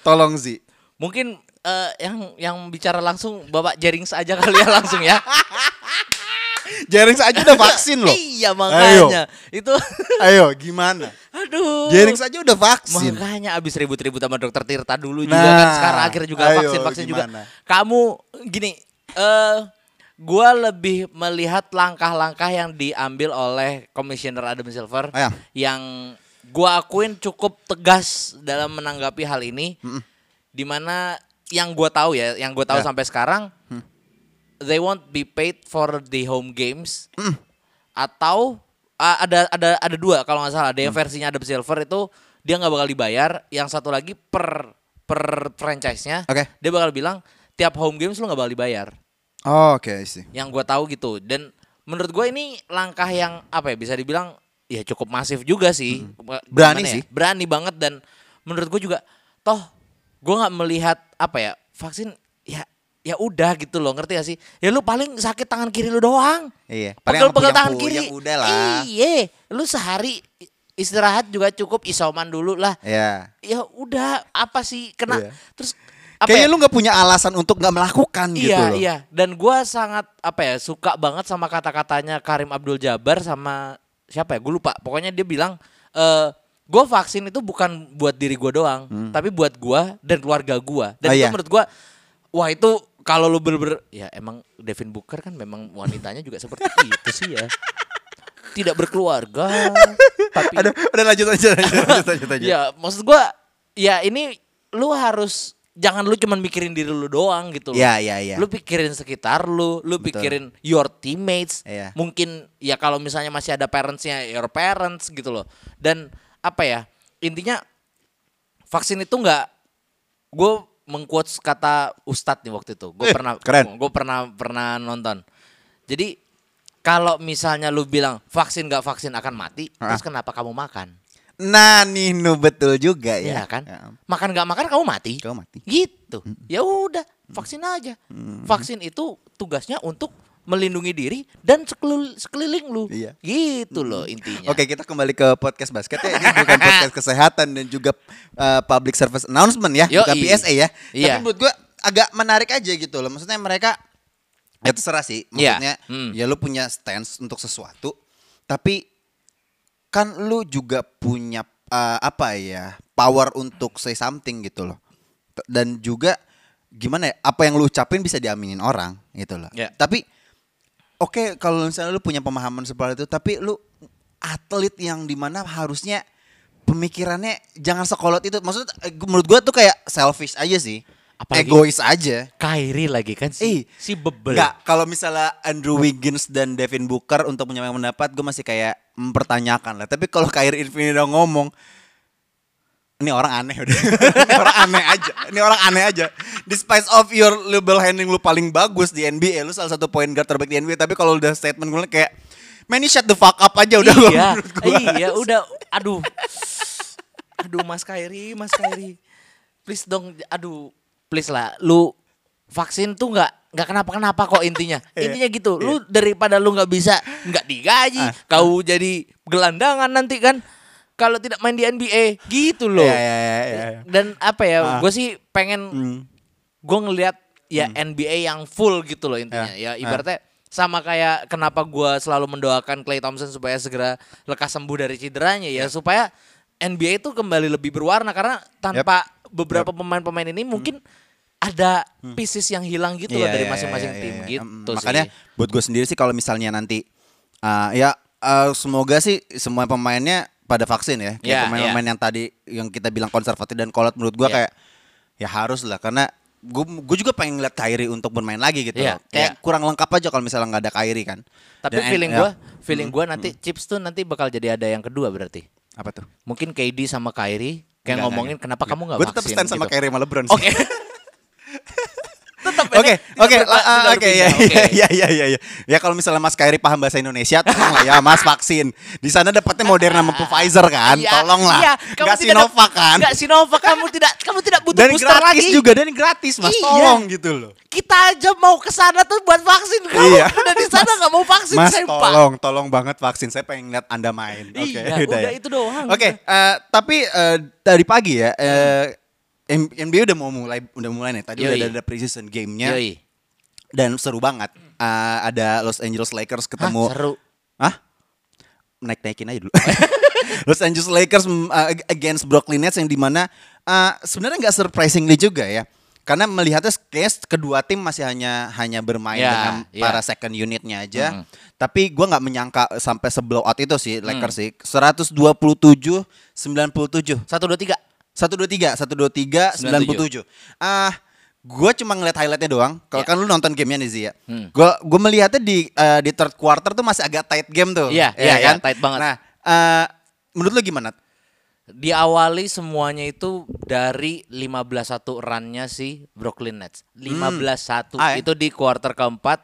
[SPEAKER 1] Tolong Zi.
[SPEAKER 2] Mungkin eh, yang yang bicara langsung Bapak Jerings aja kali ya langsung ya.
[SPEAKER 1] Jerings aja udah vaksin loh.
[SPEAKER 2] iya makanya. Itu
[SPEAKER 1] Ayo, gimana?
[SPEAKER 2] aduh.
[SPEAKER 1] Jerings aja udah vaksin.
[SPEAKER 2] Makanya abis ribut-ribut sama dokter Tirta dulu juga
[SPEAKER 1] Nah,
[SPEAKER 2] kan sekarang akhirnya juga
[SPEAKER 1] ayo,
[SPEAKER 2] vaksin vaksin juga. Kamu gini, eh gua lebih melihat langkah-langkah yang diambil oleh Komisioner Adam Silver
[SPEAKER 1] Ayo.
[SPEAKER 2] yang gua akuin cukup tegas dalam menanggapi hal ini. Di mana yang gua tahu ya, yang gua tahu
[SPEAKER 1] Ya.
[SPEAKER 2] sampai sekarang, they won't be paid for the home games atau ah, ada ada ada dua kalau nggak salah ada yang
[SPEAKER 1] Hmm.
[SPEAKER 2] versinya Adam Silver itu dia nggak bakal dibayar yang satu lagi per per franchise-nya
[SPEAKER 1] Oke.
[SPEAKER 2] dia bakal bilang tiap home games lu nggak bakal dibayar
[SPEAKER 1] Oh, Oke, sih.
[SPEAKER 2] yang gue tahu gitu dan menurut gue ini langkah yang apa ya bisa dibilang ya cukup masif juga sih
[SPEAKER 1] Hmm. Berani
[SPEAKER 2] ya?
[SPEAKER 1] sih.
[SPEAKER 2] berani banget dan menurut gue juga toh gue nggak melihat apa ya vaksin ya udah gitu loh ngerti gak sih ya lu paling sakit tangan kiri lu doang
[SPEAKER 1] Iya. Paling yang
[SPEAKER 2] pegel-pegel tangan kiri
[SPEAKER 1] udah lah.
[SPEAKER 2] iya lu sehari istirahat juga cukup isoman dulu lah
[SPEAKER 1] Ya.
[SPEAKER 2] ya udah apa sih kena
[SPEAKER 1] Iya.
[SPEAKER 2] terus apa
[SPEAKER 1] Kayaknya
[SPEAKER 2] ya?
[SPEAKER 1] lu nggak punya alasan untuk nggak melakukan gitu
[SPEAKER 2] iya
[SPEAKER 1] loh.
[SPEAKER 2] iya dan gua sangat apa ya suka banget sama kata-katanya Karim Abdul Jabbar sama siapa ya gue lupa pokoknya dia bilang eh gue vaksin itu bukan buat diri gue doang tapi buat gua dan keluarga gua
[SPEAKER 1] Hmm.
[SPEAKER 2] dan
[SPEAKER 1] Ah,
[SPEAKER 2] itu
[SPEAKER 1] iya.
[SPEAKER 2] menurut gua wah itu kalau lu bener-bener ya emang Devin Booker kan memang wanitanya juga seperti itu sih ya tidak berkeluarga tapi
[SPEAKER 1] Ada, udah lanjut aja, lanjut, lanjut, lanjut aja.
[SPEAKER 2] ya maksud gua ya ini lu harus jangan lu cuman mikirin diri lu doang gitu loh.
[SPEAKER 1] Iya, iya, iya.
[SPEAKER 2] Lu pikirin sekitar lu, lu
[SPEAKER 1] Betul.
[SPEAKER 2] pikirin your teammates.
[SPEAKER 1] Iya.
[SPEAKER 2] Mungkin ya kalau misalnya masih ada parentsnya your parents gitu loh. Dan apa ya? Intinya vaksin itu nggak gue mengquotes kata ustadz nih waktu itu. Gue
[SPEAKER 1] Eh,
[SPEAKER 2] pernah
[SPEAKER 1] keren.
[SPEAKER 2] gue pernah pernah nonton. Jadi kalau misalnya lu bilang vaksin nggak vaksin akan mati,
[SPEAKER 1] Ah.
[SPEAKER 2] terus kenapa kamu makan?
[SPEAKER 1] Nah, Nino betul juga
[SPEAKER 2] Iya
[SPEAKER 1] ya.
[SPEAKER 2] kan?
[SPEAKER 1] Ya.
[SPEAKER 2] Makan nggak makan kamu mati.
[SPEAKER 1] Kau mati.
[SPEAKER 2] Gitu. Ya udah, vaksin aja. Vaksin itu tugasnya untuk melindungi diri dan sekelil- sekeliling lu.
[SPEAKER 1] Iya.
[SPEAKER 2] Gitu loh intinya.
[SPEAKER 1] Oke, kita kembali ke podcast basket ya. Ini bukan podcast kesehatan dan juga uh, public service announcement ya,
[SPEAKER 2] Yoi.
[SPEAKER 1] bukan PSA ya.
[SPEAKER 2] Iya.
[SPEAKER 1] Tapi menurut gua agak menarik aja gitu loh. Maksudnya mereka ya terserah sih.
[SPEAKER 2] Iya.
[SPEAKER 1] Maksudnya
[SPEAKER 2] Hmm.
[SPEAKER 1] ya lu punya stance untuk sesuatu, tapi kan lu juga punya uh, apa ya power untuk say something gitu loh. Dan juga gimana ya apa yang lu ucapin bisa diaminin orang gitu loh.
[SPEAKER 2] Ya.
[SPEAKER 1] Tapi oke kalau misalnya lu punya pemahaman seperti itu, tapi lu atlet yang di mana harusnya pemikirannya jangan sekolot itu. Maksudnya eh, menurut gua tuh kayak selfish aja sih.
[SPEAKER 2] Apalagi-
[SPEAKER 1] Egois aja.
[SPEAKER 2] Kyrie lagi kan
[SPEAKER 1] Ih,
[SPEAKER 2] si si bebel.
[SPEAKER 1] Enggak, kalau misalnya Andrew Wiggins dan Devin Booker untuk menyampaikan pendapat, gue masih kayak mempertanyakan lah. Tapi kalau Kyrie Irving udah ngomong, ini orang aneh udah. ini orang aneh aja. Ini orang aneh aja. Despite of your label handling lu paling bagus di NBA, lu salah satu point guard terbaik di NBA. Tapi kalau udah statement gue kayak, man you shut the fuck up aja udah.
[SPEAKER 2] iya,
[SPEAKER 1] gua.
[SPEAKER 2] iya udah aduh. Aduh Mas Kyrie, Mas Kyrie. Please dong, aduh, please lah lu vaksin tuh nggak nggak kenapa-kenapa kok intinya.
[SPEAKER 1] Iya,
[SPEAKER 2] Intinya gitu. Lu daripada lu nggak bisa nggak digaji,
[SPEAKER 1] Ah,
[SPEAKER 2] kau jadi gelandangan nanti kan kalau tidak main di NBA gitu loh.
[SPEAKER 1] Iya, iya, iya, iya.
[SPEAKER 2] Dan apa ya,
[SPEAKER 1] Ah.
[SPEAKER 2] gue sih pengen
[SPEAKER 1] Hmm.
[SPEAKER 2] gue ngelihat ya NBA yang full gitu loh intinya.
[SPEAKER 1] Ya,
[SPEAKER 2] Ya, ibaratnya sama kayak kenapa gua selalu mendoakan Clay Thompson supaya segera lekas sembuh dari cederanya ya, supaya NBA itu kembali lebih berwarna karena tanpa beberapa pemain-pemain ini mungkin ada pieces yang hilang gitu loh
[SPEAKER 1] Iya,
[SPEAKER 2] dari
[SPEAKER 1] iya,
[SPEAKER 2] masing-masing
[SPEAKER 1] iya,
[SPEAKER 2] tim
[SPEAKER 1] iya.
[SPEAKER 2] gitu
[SPEAKER 1] Mm,
[SPEAKER 2] sih.
[SPEAKER 1] Makanya buat gue sendiri sih kalau misalnya nanti uh, ya uh, semoga sih semua pemainnya pada vaksin ya. Kayak
[SPEAKER 2] Iya,
[SPEAKER 1] pemain-pemain yang tadi yang kita bilang konservatif dan kolot menurut gue
[SPEAKER 2] Iya.
[SPEAKER 1] kayak ya harus lah karena gue gue juga pengen ngeliat Kyrie untuk bermain lagi gitu. Loh. Kayak
[SPEAKER 2] iya.
[SPEAKER 1] kurang lengkap aja kalau misalnya nggak ada Kyrie kan.
[SPEAKER 2] Tapi
[SPEAKER 1] Dan-
[SPEAKER 2] feeling
[SPEAKER 1] ya.
[SPEAKER 2] gua, feeling gua nanti Chips tuh nanti bakal jadi ada yang kedua berarti.
[SPEAKER 1] apa tuh?
[SPEAKER 2] Mungkin KD sama Kyrie kayak
[SPEAKER 1] Enggak,
[SPEAKER 2] ngomongin
[SPEAKER 1] enggak,
[SPEAKER 2] kenapa kamu nggak
[SPEAKER 1] Gue
[SPEAKER 2] vaksin
[SPEAKER 1] tetap stand sama
[SPEAKER 2] gitu.
[SPEAKER 1] Kyrie sama LeBron.
[SPEAKER 2] Oke. Tetap
[SPEAKER 1] Oke, oke, oke, ya, ya, ya, ya, ya. Ya kalau misalnya Mas Kairi paham bahasa Indonesia, tolong lah ya, Mas vaksin. Di sana dapatnya Moderna sama Pfizer kan,
[SPEAKER 2] Iya,
[SPEAKER 1] tolong lah.
[SPEAKER 2] Iya, kamu
[SPEAKER 1] Gak Sinovac kan.
[SPEAKER 2] Enggak Sinovac kamu tidak kamu tidak butuh
[SPEAKER 1] Dan
[SPEAKER 2] booster
[SPEAKER 1] gratis
[SPEAKER 2] lagi.
[SPEAKER 1] juga, dan gratis Mas,
[SPEAKER 2] Iya.
[SPEAKER 1] tolong gitu loh.
[SPEAKER 2] Kita aja mau ke sana tuh buat vaksin. Kamu
[SPEAKER 1] Iya.
[SPEAKER 2] udah di sana nggak mau vaksin
[SPEAKER 1] Mas,
[SPEAKER 2] saya,
[SPEAKER 1] tolong, tolong banget vaksin. Saya pengen lihat Anda main. Oke,
[SPEAKER 2] Iya, udah itu doang.
[SPEAKER 1] Oke, eh, tapi eh, dari pagi ya, eh, M- NBA udah mau mulai, udah mulai nih. Tadi
[SPEAKER 2] Yoi.
[SPEAKER 1] udah ada preseason game-nya
[SPEAKER 2] Yoi.
[SPEAKER 1] dan seru banget. Eh, ada Los Angeles Lakers
[SPEAKER 2] Hah,
[SPEAKER 1] ketemu.
[SPEAKER 2] seru.
[SPEAKER 1] Hah? Naik-naikin aja dulu. Los Angeles Lakers mm, uh, against Brooklyn Nets yang di mana uh, sebenarnya nggak surprisingly juga ya. Karena melihatnya kayaknya kedua tim masih hanya hanya bermain
[SPEAKER 2] Ya,
[SPEAKER 1] dengan
[SPEAKER 2] ya.
[SPEAKER 1] para second unitnya aja.
[SPEAKER 2] Mm.
[SPEAKER 1] Tapi gua nggak menyangka sampai seblowout itu sih
[SPEAKER 2] Mm.
[SPEAKER 1] Lakers sih. 127 97.
[SPEAKER 2] Satu dua tiga.
[SPEAKER 1] 123 123 97. Ah gue cuma ngeliat highlightnya doang. Kalau
[SPEAKER 2] Ya.
[SPEAKER 1] kan lu nonton gamenya nih Zia. ya.
[SPEAKER 2] Hmm.
[SPEAKER 1] Gue gue melihatnya di eh, di third quarter tuh masih agak tight game tuh.
[SPEAKER 2] Iya,
[SPEAKER 1] Ya
[SPEAKER 2] iya, iya, tight banget.
[SPEAKER 1] Nah, eh, menurut lu gimana?
[SPEAKER 2] Diawali semuanya itu dari 15-1 run-nya si Brooklyn Nets. 15-1
[SPEAKER 1] Ah, ya?
[SPEAKER 2] itu di quarter keempat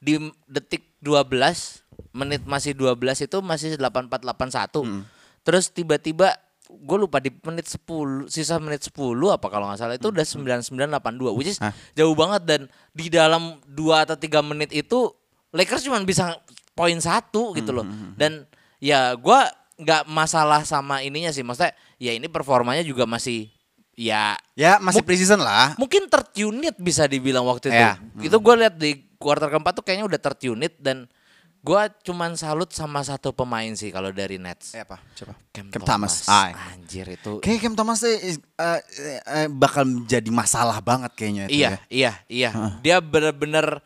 [SPEAKER 2] di detik 12 menit masih 12 itu masih 8481.
[SPEAKER 1] Hmm.
[SPEAKER 2] Terus tiba-tiba gue lupa di menit 10 sisa menit 10 apa kalau nggak salah itu udah 9982 which is
[SPEAKER 1] Hmm. Hah?
[SPEAKER 2] jauh banget dan di dalam 2 atau 3 menit itu Lakers cuma bisa poin satu gitu loh. Dan ya gua nggak masalah sama ininya sih maksudnya ya ini performanya juga masih ya
[SPEAKER 1] Ya masih preseason lah.
[SPEAKER 2] mungkin third unit bisa dibilang waktu itu.
[SPEAKER 1] Ya.
[SPEAKER 2] Itu gue lihat di kuarter keempat tuh kayaknya udah third unit dan gua cuman salut sama satu pemain sih kalau dari Nets.
[SPEAKER 1] Eh apa? Coba.
[SPEAKER 2] Cam,
[SPEAKER 1] Cam
[SPEAKER 2] Thomas.
[SPEAKER 1] Thomas. Ah.
[SPEAKER 2] Anjir itu.
[SPEAKER 1] Kayak Cam Thomas is- eh, eh, bakal jadi masalah banget kayaknya itu
[SPEAKER 2] Iya,
[SPEAKER 1] ya.
[SPEAKER 2] iya, iya. Dia bener-bener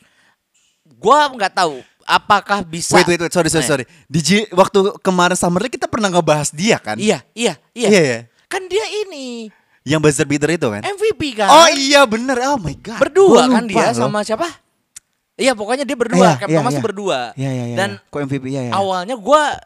[SPEAKER 2] gua nggak tahu apakah bisa
[SPEAKER 1] Wait, wait, wait, sorry, sorry,
[SPEAKER 2] Eh,
[SPEAKER 1] sorry. Di G- waktu kemarin Summer kita pernah ngebahas dia kan?
[SPEAKER 2] Iya, iya, iya.
[SPEAKER 1] Iya, iya.
[SPEAKER 2] Kan dia ini
[SPEAKER 1] Yang buzzer beater itu kan?
[SPEAKER 2] MVP kan.
[SPEAKER 1] Oh iya bener, oh my god.
[SPEAKER 2] Berdua kan dia
[SPEAKER 1] loh.
[SPEAKER 2] sama siapa? Iya, pokoknya dia berdua.
[SPEAKER 1] Iya,
[SPEAKER 2] Cam
[SPEAKER 1] iya,
[SPEAKER 2] Thomas
[SPEAKER 1] iya.
[SPEAKER 2] tuh berdua.
[SPEAKER 1] Iya, iya, iya.
[SPEAKER 2] Dan
[SPEAKER 1] iya. kok MVP ya ya.
[SPEAKER 2] awalnya gua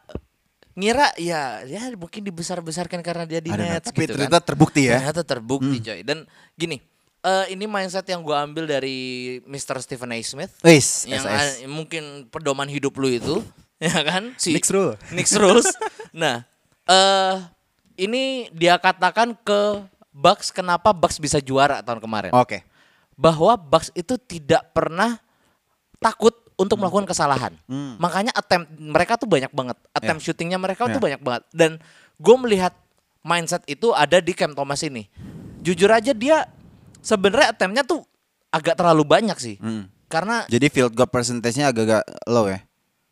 [SPEAKER 2] ngira ya ya mungkin dibesar-besarkan karena dia di
[SPEAKER 1] Ada,
[SPEAKER 2] Nets
[SPEAKER 1] tapi
[SPEAKER 2] gitu
[SPEAKER 1] ternyata
[SPEAKER 2] kan.
[SPEAKER 1] terbukti ya.
[SPEAKER 2] Ternyata terbukti coy. Dan gini, eh, ini mindset yang gua ambil dari Mr. Stephen A. Smith
[SPEAKER 1] Wis,
[SPEAKER 2] yang
[SPEAKER 1] SS.
[SPEAKER 2] ah, mungkin pedoman hidup lu itu, ya kan? Si
[SPEAKER 1] Nick's rule.
[SPEAKER 2] Nick's rules. nah, eh ini dia katakan ke Bucks kenapa Bucks bisa juara tahun kemarin.
[SPEAKER 1] Oke.
[SPEAKER 2] Bahwa Bucks itu tidak pernah takut untuk melakukan kesalahan. Makanya attempt mereka tuh banyak banget. Attempt
[SPEAKER 1] Ya.
[SPEAKER 2] shootingnya mereka tuh
[SPEAKER 1] Ya.
[SPEAKER 2] banyak banget. Dan gue melihat mindset itu ada di Cam Thomas ini. Jujur aja dia sebenarnya attemptnya tuh agak terlalu banyak sih.
[SPEAKER 1] Hmm.
[SPEAKER 2] Karena
[SPEAKER 1] Jadi field goal percentage-nya agak-agak low ya.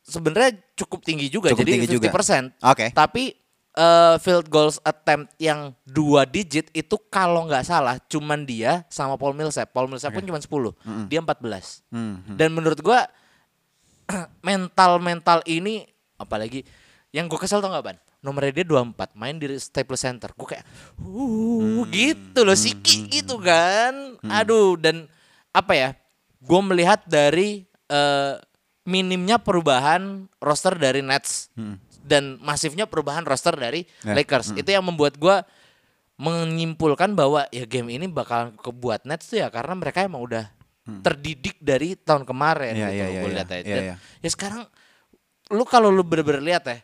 [SPEAKER 2] sebenarnya cukup tinggi juga
[SPEAKER 1] Cukup
[SPEAKER 2] jadi
[SPEAKER 1] tinggi juga.
[SPEAKER 2] 50%.
[SPEAKER 1] Oke.
[SPEAKER 2] Tapi eh, field goals attempt yang dua digit itu kalau nggak salah cuman dia sama Paul Millsap. Paul Millsap pun cuma 10. Dia 14.
[SPEAKER 1] Hmm.
[SPEAKER 2] Dan menurut gua mental-mental ini apalagi yang gue kesel tau gak Ban? Nomornya dia 24 main di Staples Center. Gue kayak uh gitu loh Siki gitu kan. Aduh dan apa ya? Gue melihat dari eh, minimnya perubahan roster dari Nets dan masifnya perubahan roster dari
[SPEAKER 1] Ya.
[SPEAKER 2] Lakers. Itu yang membuat gua menyimpulkan bahwa ya game ini bakal kebuat Nets tuh ya karena mereka emang udah terdidik dari tahun kemarin
[SPEAKER 1] Iya,
[SPEAKER 2] gitu loh,
[SPEAKER 1] iya,
[SPEAKER 2] gua
[SPEAKER 1] iya.
[SPEAKER 2] lihat ya.
[SPEAKER 1] Iya,
[SPEAKER 2] Dan
[SPEAKER 1] iya.
[SPEAKER 2] ya sekarang lu kalau lu bener-bener lihat ya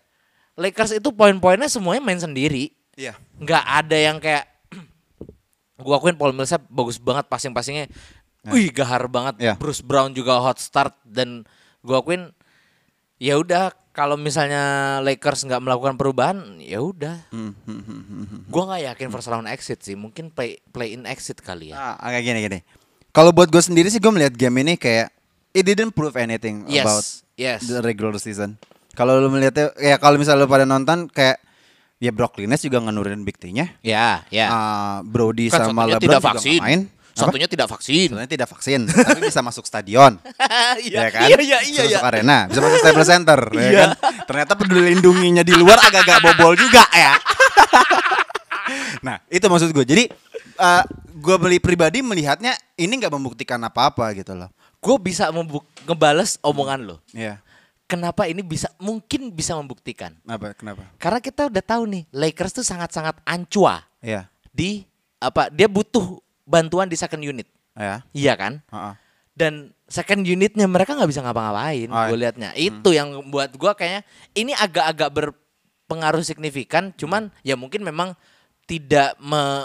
[SPEAKER 2] Lakers itu poin-poinnya semuanya main sendiri
[SPEAKER 1] Iya.
[SPEAKER 2] nggak ada yang kayak gua akuin Paul Millsap bagus banget passing-passingnya wih gahar banget
[SPEAKER 1] Ya.
[SPEAKER 2] Bruce Brown juga hot start dan gua akuin ya udah kalau misalnya Lakers nggak melakukan perubahan ya udah
[SPEAKER 1] Hmm,
[SPEAKER 2] gua nggak yakin first round exit sih mungkin play play in exit kali ya
[SPEAKER 1] Ah, kayak gini gini. Kalau buat gue sendiri sih gue melihat game ini kayak it didn't prove anything
[SPEAKER 2] Yes,
[SPEAKER 1] about
[SPEAKER 2] yes.
[SPEAKER 1] the regular season. Kalau lu melihatnya ya kalau misalnya lu pada nonton kayak ya Brooklyn Nets juga ngenurunin big T-nya.
[SPEAKER 2] ya ya
[SPEAKER 1] Ah, Brody
[SPEAKER 2] Kan
[SPEAKER 1] sama LeBron juga
[SPEAKER 2] vaksin
[SPEAKER 1] Apa?
[SPEAKER 2] satunya tidak vaksin
[SPEAKER 1] Sebenarnya tidak vaksin, tapi bisa masuk stadion.
[SPEAKER 2] iya
[SPEAKER 1] ya kan?
[SPEAKER 2] iya iya iya,
[SPEAKER 1] Bisa
[SPEAKER 2] iya.
[SPEAKER 1] masuk arena, bisa masuk Staples Center, ya kan? Ternyata peduli lindunginya di luar agak-agak bobol juga ya. nah, itu maksud gue. Jadi eh gue beli pribadi melihatnya ini nggak membuktikan apa-apa gitu loh.
[SPEAKER 2] gue bisa membuk ngebales omongan lo
[SPEAKER 1] Iya.
[SPEAKER 2] kenapa ini bisa mungkin bisa membuktikan
[SPEAKER 1] Apa? Kenapa?
[SPEAKER 2] karena kita udah tahu nih Lakers tuh sangat-sangat ancua
[SPEAKER 1] Iya.
[SPEAKER 2] di apa dia butuh bantuan di second unit.
[SPEAKER 1] Ya.
[SPEAKER 2] iya kan?
[SPEAKER 1] Heeh.
[SPEAKER 2] dan second unitnya mereka nggak bisa ngapa-ngapain
[SPEAKER 1] Oh,
[SPEAKER 2] gue liatnya. Itu yang buat gue kayaknya ini agak-agak berpengaruh signifikan cuman ya mungkin memang tidak me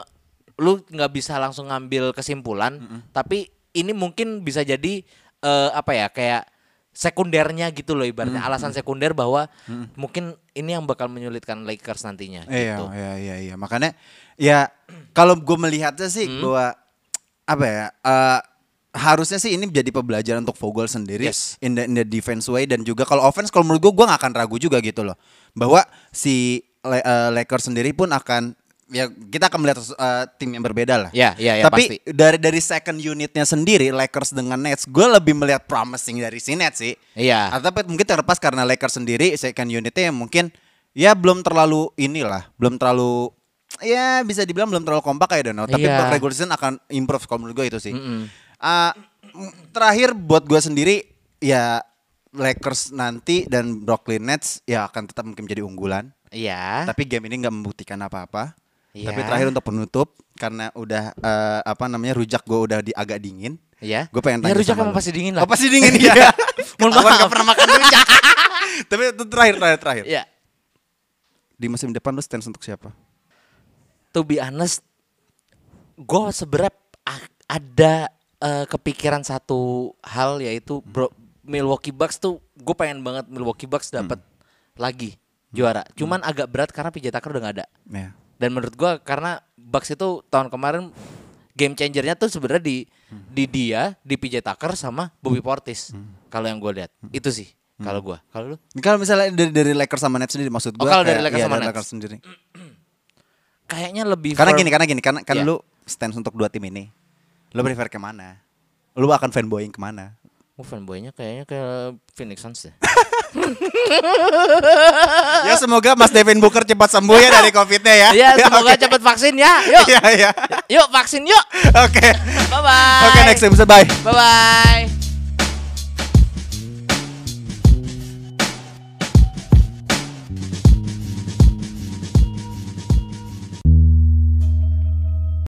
[SPEAKER 2] lu nggak bisa langsung ngambil kesimpulan tapi ini mungkin bisa jadi eh, apa ya kayak sekundernya gitu loh ibaratnya alasan sekunder bahwa mungkin ini yang bakal menyulitkan Lakers nantinya
[SPEAKER 1] Iya,
[SPEAKER 2] gitu.
[SPEAKER 1] iya, iya, iya. Makanya ya kalau gue melihatnya sih
[SPEAKER 2] Hmm.
[SPEAKER 1] bahwa apa ya? eh, harusnya sih ini menjadi pembelajaran untuk Vogel sendiri
[SPEAKER 2] Yes.
[SPEAKER 1] in the, in the defense way dan juga kalau offense kalau menurut gue gue gak akan ragu juga gitu loh bahwa si Le- eh, Lakers sendiri pun akan ya kita akan melihat eh, tim yang berbeda lah.
[SPEAKER 2] Ya, ya, ya,
[SPEAKER 1] Tapi
[SPEAKER 2] pasti.
[SPEAKER 1] dari dari second unitnya sendiri Lakers dengan Nets gue lebih melihat promising dari si Nets sih.
[SPEAKER 2] Iya.
[SPEAKER 1] Atau tapi mungkin terlepas karena Lakers sendiri second unitnya yang mungkin ya belum terlalu inilah, belum terlalu ya bisa dibilang belum terlalu kompak kayak Dono. Tapi
[SPEAKER 2] Iya.
[SPEAKER 1] regular season akan improve kalau menurut gue itu sih.
[SPEAKER 2] Mm-mm.
[SPEAKER 1] Ah, m- terakhir buat gue sendiri ya Lakers nanti dan Brooklyn Nets ya akan tetap mungkin menjadi unggulan.
[SPEAKER 2] Iya.
[SPEAKER 1] Tapi game ini nggak membuktikan apa-apa.
[SPEAKER 2] Iya.
[SPEAKER 1] Tapi terakhir untuk penutup karena udah eh, apa namanya rujak gue udah di agak dingin.
[SPEAKER 2] Iya.
[SPEAKER 1] Gue pengen
[SPEAKER 2] Ya
[SPEAKER 1] tanya
[SPEAKER 2] rujak
[SPEAKER 1] sama
[SPEAKER 2] emang pasti dingin lah.
[SPEAKER 1] Oh pasti dingin ya.
[SPEAKER 2] Mohon maaf.
[SPEAKER 1] nggak pernah makan rujak. Tapi itu terakhir terakhir terakhir.
[SPEAKER 2] Iya.
[SPEAKER 1] Di musim depan lu stance untuk siapa?
[SPEAKER 2] to be honest, gue sebenernya ada eh, kepikiran satu hal yaitu bro, Milwaukee Bucks tuh gue pengen banget Milwaukee Bucks dapat lagi juara. Cuman agak berat karena PJ Tucker udah gak ada.
[SPEAKER 1] Ya.
[SPEAKER 2] Dan menurut gue karena Bucks itu tahun kemarin game changernya tuh sebenarnya di di dia, di PJ Tucker sama Bobby Portis. Kalau yang gue lihat itu sih kalau gue. Kalau lu?
[SPEAKER 1] Kalau misalnya dari, dari Lakers sama Nets sendiri maksud
[SPEAKER 2] Oh,
[SPEAKER 1] gue
[SPEAKER 2] kalau dari Lakers sama Nets.
[SPEAKER 1] sendiri.
[SPEAKER 2] Kayaknya lebih
[SPEAKER 1] Karena
[SPEAKER 2] firm-
[SPEAKER 1] gini, karena gini, karena kan
[SPEAKER 2] Iya.
[SPEAKER 1] lu stance untuk dua tim ini. Lu prefer ke mana? Lu akan fanboying ke mana?
[SPEAKER 2] Oh, fanboynya kayaknya ke Phoenix Suns deh.
[SPEAKER 1] ya semoga Mas Devin Booker cepat sembuh ya dari covidnya ya.
[SPEAKER 2] Iya, semoga
[SPEAKER 1] oke.
[SPEAKER 2] cepet vaksin ya. Yuk,
[SPEAKER 1] Iya, iya.
[SPEAKER 2] yuk vaksin yuk.
[SPEAKER 1] Oke.
[SPEAKER 2] Bye bye.
[SPEAKER 1] Oke, next episode bye.
[SPEAKER 2] Bye bye.